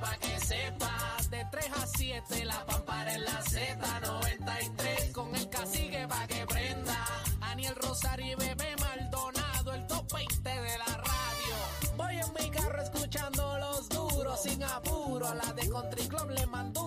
pa' que sepas. De 3 a 7, la pampara en la Z93. Con el cacique pa' que prenda. Aniel Rosario y Bebé Maldonado, el top 20 de la radio. Voy en mi carro escuchando los duros sin apuro. A la de Country Club le mando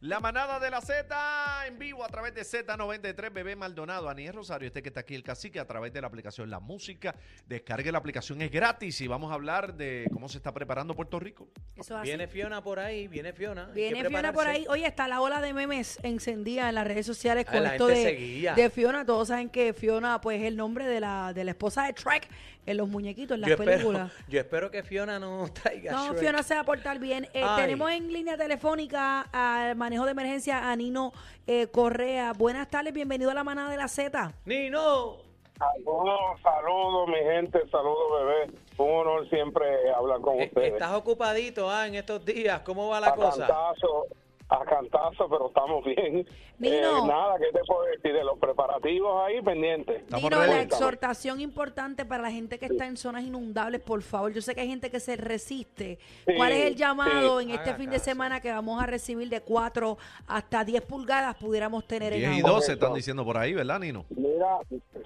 La manada de la Z en vivo a través de Z93, Bebé Maldonado, Aniel Rosario, este que está aquí el cacique a través de la aplicación La Música. Descargue la aplicación, es gratis y vamos a hablar de cómo se está preparando Puerto Rico. Eso es así. Viene Fiona por ahí, viene Fiona. Viene Fiona por ahí. Oye, está la ola de memes encendida en las redes sociales Ah, con la esto de, seguía. de Fiona. Todos saben que Fiona, pues, es el nombre de la, de la esposa de Shrek en los muñequitos, en las Yo espero, películas. yo espero que Fiona no traiga No, Shrek. Fiona se va a portar bien. Eh, tenemos en línea telefónica al manejo de emergencia a Nino eh, Correa. Buenas tardes, bienvenido a la manada de la Z. ¡Nino! Saludos, saludos, mi gente, saludos, bebé. Un honor siempre hablar con Eh, ustedes. Estás ocupadito ah, en estos días. ¿Cómo va la a cosa? A cantazo, pero estamos bien. Nino. Eh, nada, ¿qué te puedo decir? De los preparativos ahí pendientes. Nino, la exhortación importante para la gente que está en zonas inundables, por favor. Yo sé que hay gente que se resiste. Sí, ¿Cuál es el llamado sí. en este Haga fin de semana que vamos a recibir de 4 hasta 10 pulgadas pudiéramos tener en 10 y agua? 12 están diciendo por ahí, ¿verdad, Nino? Mira,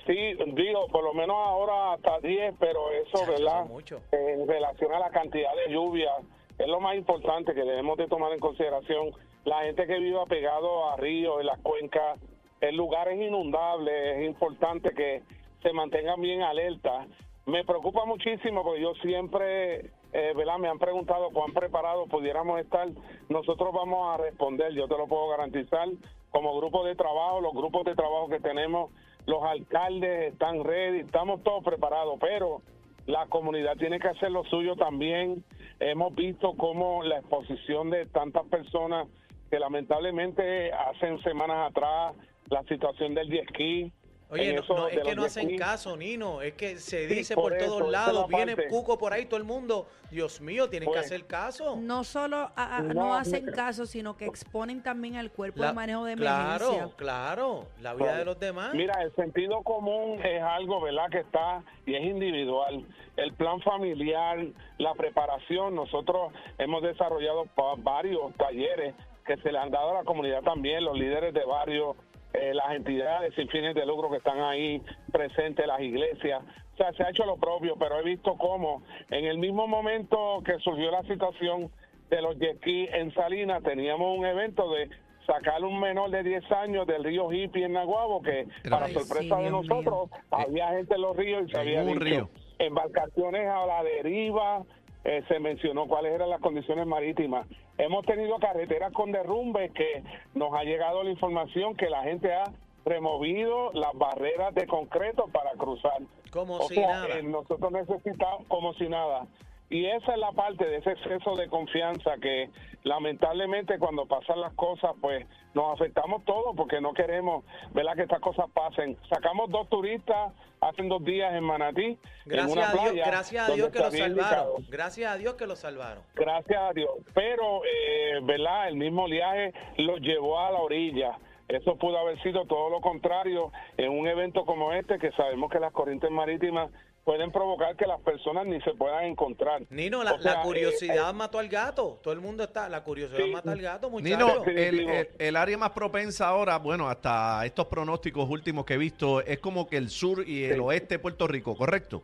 sí, digo, por lo menos ahora hasta 10, pero eso, Chacho, ¿verdad? mucho. En relación a la cantidad de lluvia, es lo más importante que debemos de tomar en consideración. La gente que vive apegado a ríos, en las cuencas, en lugares inundables, es importante que se mantengan bien alerta. Me preocupa muchísimo porque yo siempre, eh, ¿verdad? Me han preguntado cuán preparados pudiéramos estar. Nosotros vamos a responder, yo te lo puedo garantizar. Como grupo de trabajo, los grupos de trabajo que tenemos, los alcaldes están ready, estamos todos preparados, pero la comunidad tiene que hacer lo suyo también. Hemos visto cómo la exposición de tantas personas que lamentablemente hacen semanas atrás la situación del jet ski. Oye, en no, eso no, de es que no hacen caso, Nino. Es que se Sí, dice por por, eso, todos lados. la Viene parte. Cuco por ahí, todo el mundo. Dios mío, tienen que Pues, hacer caso. No solo a- a- no, No, hacen no. caso, sino que exponen también al cuerpo La- de manejo de emergencia. claro, claro. La vida de los demás. Mira, el sentido común es algo, ¿verdad? Que está y es individual. El plan familiar, la preparación, nosotros hemos desarrollado pa- varios talleres que se le han dado a la comunidad también, los líderes de barrio, eh, las entidades sin fines de lucro que están ahí presentes, las iglesias. O sea, se ha hecho lo propio, pero he visto cómo en el mismo momento que surgió la situación de los ski en Salinas, teníamos un evento de sacar un menor de 10 años del río Hippie en Naguabo, que para Ay, sorpresa sí, de nosotros, había gente en los ríos y se había dicho río. embarcaciones a la deriva, eh, se mencionó cuáles eran las condiciones marítimas. Hemos tenido carreteras con derrumbes que nos ha llegado la información que la gente ha removido las barreras de concreto para cruzar. Como O si sea, nada. eh, nosotros necesitamos como si nada. Y esa es la parte de ese exceso de confianza que lamentablemente cuando pasan las cosas, pues nos afectamos todos porque no queremos, ¿verdad? Que estas cosas pasen. Sacamos dos turistas hace dos días en Manatí. en Gracias una a Dios, playa gracias a Dios que se lo había salvaron. indicado. Gracias a Dios que lo salvaron. Gracias a Dios. Pero, eh, ¿verdad? El mismo oleaje los llevó a la orilla. Eso pudo haber sido todo lo contrario en un evento como este, que sabemos que las corrientes marítimas pueden provocar que las personas ni se puedan encontrar. Nino, la, O sea, la eh, curiosidad mató al gato. Todo el mundo está. La curiosidad Sí. mata al gato, Nino, muchachos. Sí, el, digo. el- el área más propensa ahora, bueno, hasta estos pronósticos últimos que he visto, es como que el sur y el Sí. oeste de Puerto Rico, ¿correcto?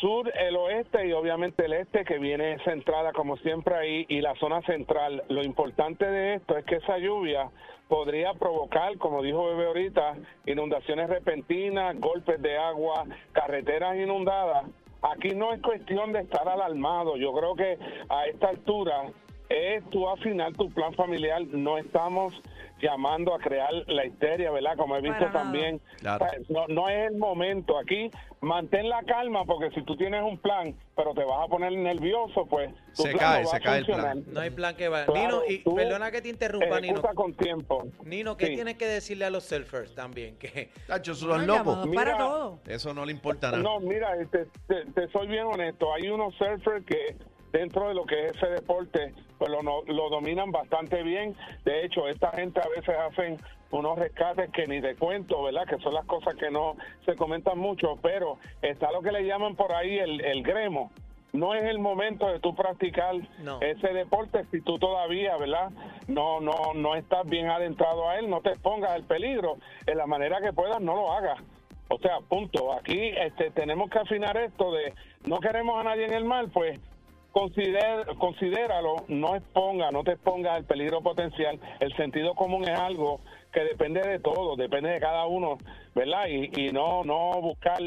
Sur, el oeste y obviamente el este que viene centrada como siempre ahí y la zona central. Lo importante de esto es que esa lluvia podría provocar, como dijo Bebe ahorita, inundaciones repentinas, golpes de agua, carreteras inundadas. Aquí no es cuestión de estar alarmado. Yo creo que a esta altura es tú afinar tu plan familiar. No estamos llamando a crear la histeria, ¿verdad? Como he visto Para también. Claro. No, no es el momento. Aquí mantén la calma porque si tú tienes un plan, pero te vas a poner nervioso, pues tu Se plan cae, no va se a cae el plan. No hay plan que va. Claro, Nino, y perdona que te interrumpa, Nino. Con tiempo. Nino, ¿qué Sí. tienes que decirle a los surfers también? Que Tacho, son locos. para Mira, todo. Eso no le importa nada. No, mira, este, te, te soy bien honesto. Hay unos surfers que dentro de lo que es ese deporte, pues lo, no- lo dominan bastante bien. De hecho, esta gente a veces hacen unos rescates que ni te cuento, ¿verdad? Que son las cosas que no se comentan mucho, pero está lo que le llaman por ahí el, el gremo. No es el momento de tú practicar No. ese deporte si tú todavía, ¿verdad? No, no, no estás bien adentrado a él, no te expongas al peligro. En la manera que puedas, no lo hagas. O sea, punto. Aquí este, tenemos que afinar esto de no queremos a nadie en el mal, pues consider, considéralo, no exponga, no te expongas al peligro potencial. El sentido común es algo que depende de todo, depende de cada uno, ¿verdad? Y, y no no buscar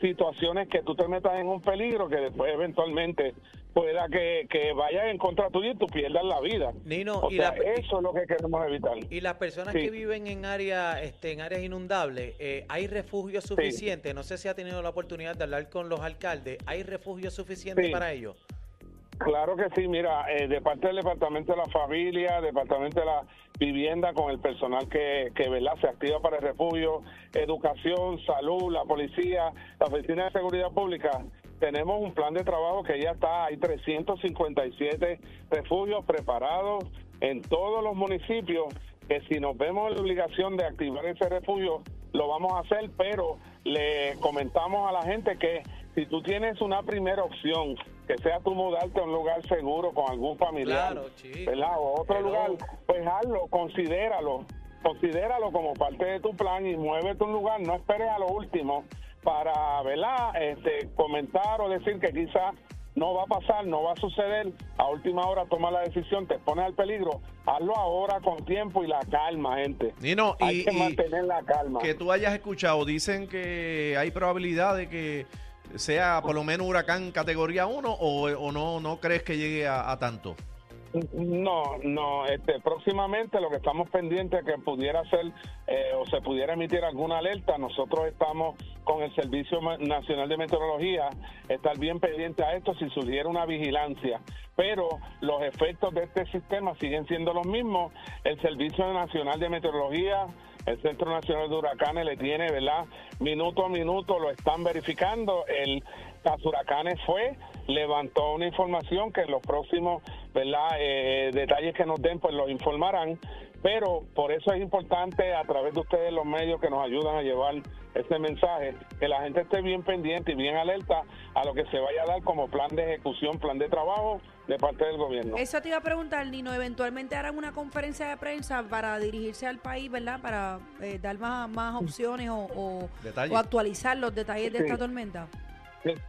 situaciones que tú te metas en un peligro que después eventualmente pueda que, que vaya en contra tuyo y tú pierdas la vida. Nino, o y sea, la- eso es lo que queremos evitar. Y las personas Sí. que viven en áreas este, en áreas inundables, eh, ¿hay refugio suficiente? No sé si ha tenido la oportunidad de hablar con los alcaldes. ¿Hay refugio suficiente Sí. para ellos? Claro que sí, mira, eh, de parte del Departamento de la Familia, Departamento de la Vivienda, con el personal que, que ¿verdad? se activa para el refugio, educación, salud, la policía, la Oficina de Seguridad Pública, tenemos un plan de trabajo que ya está, hay 357 refugios preparados en todos los municipios, que si nos vemos la obligación de activar ese refugio, lo vamos a hacer, pero le comentamos a la gente que si tú tienes una primera opción, que sea tú mudarte a un lugar seguro con algún familiar, Claro, chico. ¿verdad? O otro lugar, pues hazlo, considéralo, considéralo como parte de tu plan y muévete a un lugar, no esperes a lo último para, ¿verdad? Este, comentar o decir que quizás no va a pasar, no va a suceder, a última hora toma la decisión, te pones al peligro, hazlo ahora con tiempo y la calma, gente. Nino, Hay y, que y mantener la calma. que tú hayas escuchado, dicen que hay probabilidad de que sea por lo menos huracán categoría 1 o, o no, no crees que llegue a, tanto. No, no, este, próximamente lo que estamos pendientes es que pudiera ser eh, o se pudiera emitir alguna alerta. Nosotros estamos con el Servicio Nacional de Meteorología, estar bien pendiente a esto si surgiera una vigilancia. Pero los efectos de este sistema siguen siendo los mismos. El Servicio Nacional de Meteorología, el Centro Nacional de Huracanes le tiene, ¿verdad? Minuto a minuto lo están verificando. El Caso Huracanes fue, levantó una información que los próximos, ¿verdad? Eh, detalles que nos den, pues los informarán. Pero por eso es importante a través de ustedes los medios que nos ayudan a llevar ese mensaje, que la gente esté bien pendiente y bien alerta a lo que se vaya a dar como plan de ejecución, plan de trabajo de parte del gobierno. Eso te iba a preguntar, Nino. Eventualmente harán una conferencia de prensa para dirigirse al país, ¿verdad? Para eh, dar más, más opciones o, o- Detalles. o actualizar los detalles de Sí. esta tormenta.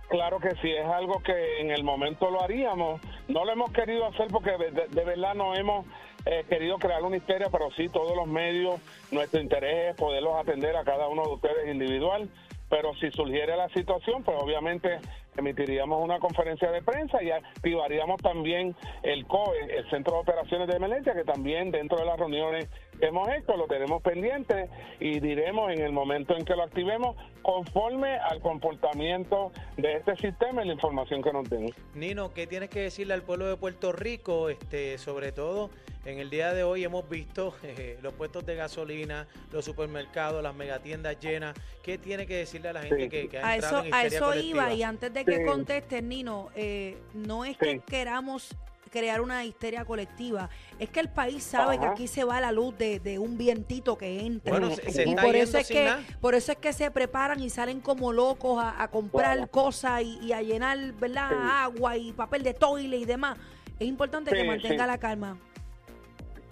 Claro que sí, es algo que en el momento lo haríamos. No lo hemos querido hacer porque de, verdad no hemos eh, querido crear una histeria, pero sí todos los medios, nuestro interés es poderlos atender a cada uno de ustedes individual. Pero si surgiera la situación, pues obviamente emitiríamos una conferencia de prensa y activaríamos también el COE, el Centro de Operaciones de Emergencia, que también dentro de las reuniones hemos hecho lo tenemos pendiente y diremos en el momento en que lo activemos conforme al comportamiento de este sistema y la información que nos den. Nino, ¿qué tienes que decirle al pueblo de Puerto Rico? Este, sobre todo en el día de hoy hemos visto eh, los puestos de gasolina, los supermercados, las megatiendas llenas. ¿Qué tiene que decirle a la gente Sí. que, que ha A entrado eso, en a eso colectiva? iba y antes de que Sí. contestes, Nino, eh, no es Sí. que queramos crear una histeria colectiva, es que el país sabe que aquí se va la luz de, de un vientito que entra. Bueno, se, se y está por yendo eso es sin que nada. por eso es que se preparan y salen como locos a, a comprar cosas y, y a llenar verdad Sí. agua y papel de toile y demás es importante que mantenga sí. la calma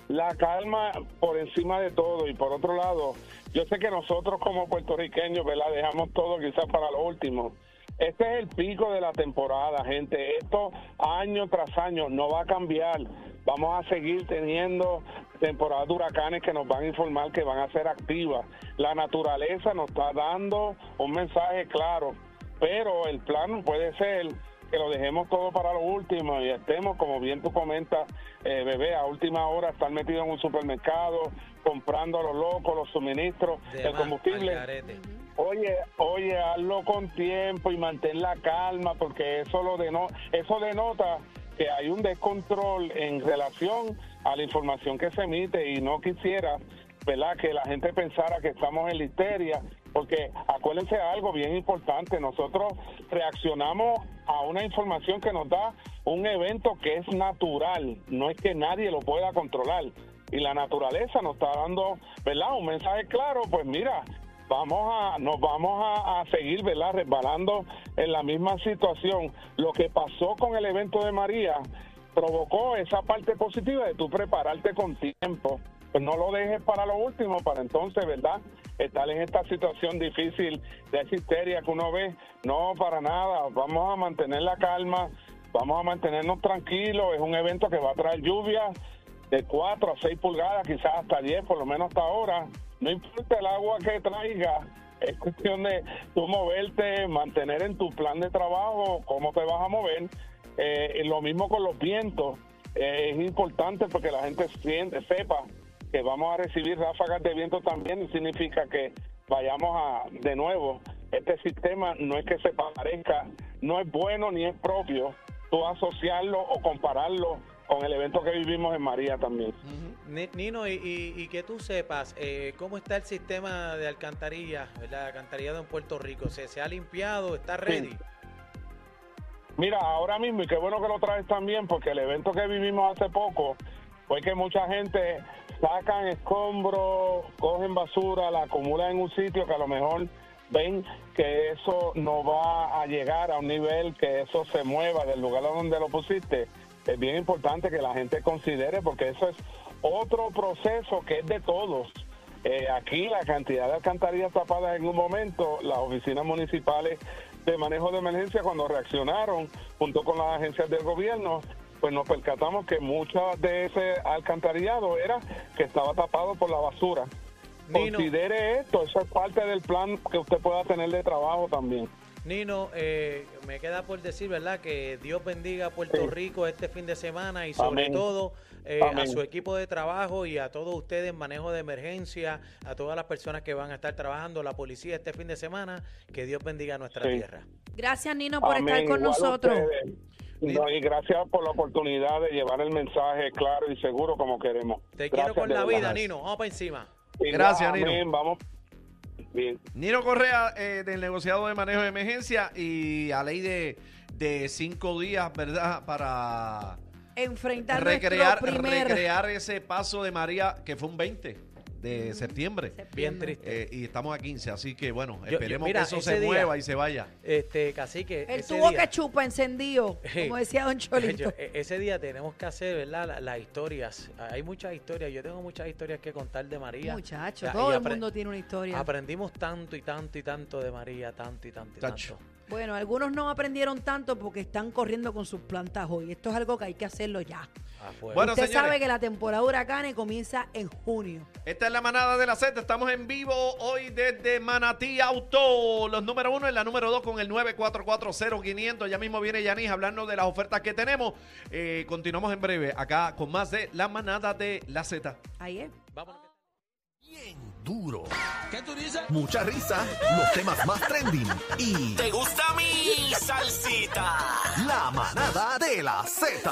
La calma por encima de todo y por otro lado, yo sé que nosotros como puertorriqueños, ¿verdad? Dejamos todo quizás para lo último. Este es el pico de la temporada, gente. Esto año tras año no va a cambiar. Vamos a seguir teniendo temporadas de huracanes que nos van a informar que van a ser activas. La naturaleza nos está dando un mensaje claro, pero el plan puede ser que lo dejemos todo para lo último y estemos, como bien tú comentas, eh, bebé, a última hora estar metido en un supermercado, comprando a los locos los suministros, De el combustible. Oye, oye, hazlo con tiempo y mantén la calma, porque eso lo deno eso denota que hay un descontrol en relación a la información que se emite y no quisiera, ¿verdad?, que la gente pensara que estamos en la histeria, porque acuérdense de algo bien importante, nosotros reaccionamos a una información que nos da un evento que es natural, no es que nadie lo pueda controlar. Y la naturaleza nos está dando, ¿verdad? Un mensaje claro, pues mira, vamos a nos vamos a, seguir verdad resbalando en la misma situación. Lo que pasó con el evento de María provocó esa parte positiva de tú prepararte con tiempo. Pues no lo dejes para lo último para entonces verdad estar en esta situación difícil de esa que uno ve. No para nada. Vamos a mantener la calma. Vamos a mantenernos tranquilos. Es un evento que va a traer lluvia de 4 a 6 pulgadas, quizás hasta 10, por lo menos hasta ahora. No importa el agua que traiga, es cuestión de tú moverte, mantener en tu plan de trabajo cómo te vas a mover. Eh, lo mismo con los vientos. Eh, es importante porque la gente siente, sepa que vamos a recibir ráfagas de viento también significa que vayamos a, de nuevo, este sistema no es que se parezca, no es bueno ni es propio tú asociarlo o compararlo con el evento que vivimos en María también. Ni- Nino, y, y- y que tú sepas, eh, ¿cómo está el sistema de alcantarilla, ¿verdad? alcantarillado en Puerto Rico? ¿Se, se ha limpiado? ¿Está ready? Mira, ahora mismo, y qué bueno que lo traes también, porque el evento que vivimos hace poco fue que mucha gente sacan escombros, cogen basura, la acumulan en un sitio que a lo mejor ven que eso no va a llegar a un nivel que eso se mueva del lugar donde lo pusiste. Es bien importante que la gente considere, porque eso es otro proceso que es de todos. Eh, aquí la cantidad de alcantarillas tapadas en un momento, las oficinas municipales de manejo de emergencia cuando reaccionaron junto con las agencias del gobierno, pues nos percatamos que mucha de ese alcantarillado era que estaba tapado por la basura. Nino. Considere esto, eso es parte del plan que usted pueda tener de trabajo también. Nino, eh, me queda por decir, ¿verdad? Que Dios bendiga a Puerto Sí. Rico este fin de semana y sobre Amén. todo eh, a su equipo de trabajo y a todos ustedes en manejo de emergencia, a todas las personas que van a estar trabajando, la policía este fin de semana, que Dios bendiga a nuestra Sí. tierra. Gracias, Nino, por Amén. estar con Igual nosotros. No, y gracias por la oportunidad de llevar el mensaje claro y seguro como queremos. Te quiero con la vida, Nino. Vamos para encima. Y Gracias, amén, Nino. Vamos. Bien. Nino Correa, eh, del negociado de manejo de emergencia y a ley de, de cinco días, ¿verdad? Para Enfrentar recrear, primer recrear ese paso de María, que fue un 20 de septiembre. Bien triste. Eh, y estamos a 15, así que bueno, yo- esperemos mira, que eso ese se día- mueva y se vaya. Este, cacique. El ese tubo día- que chupa encendido, como decía Don Cholito. Yo- e- ese día tenemos que hacer, ¿verdad? La- Las historias. Hay muchas historias. Yo tengo muchas historias que contar de María. Muchacho, Ya, todo y el apre- mundo tiene una historia. Aprendimos tanto y tanto y tanto de María, tanto y tanto y Tacho. tanto. Bueno, algunos no aprendieron tanto porque están corriendo con sus plantas hoy. Esto es algo que hay que hacerlo ya. Bueno, Usted señores. sabe que la temporada de huracanes comienza en junio. Esta es la manada de la Z. Estamos en vivo hoy desde Manatí Auto. Los número uno y la número dos con el 9440500. Ya mismo viene Yanis hablando de las ofertas que tenemos. Eh, continuamos en breve acá con más de la manada de la Z. Ahí es. Vámonos. Bien duro. ¿Qué tú dices? Mucha risa, los temas más trending y ¿Te gusta mi salsita? la manada de la Z.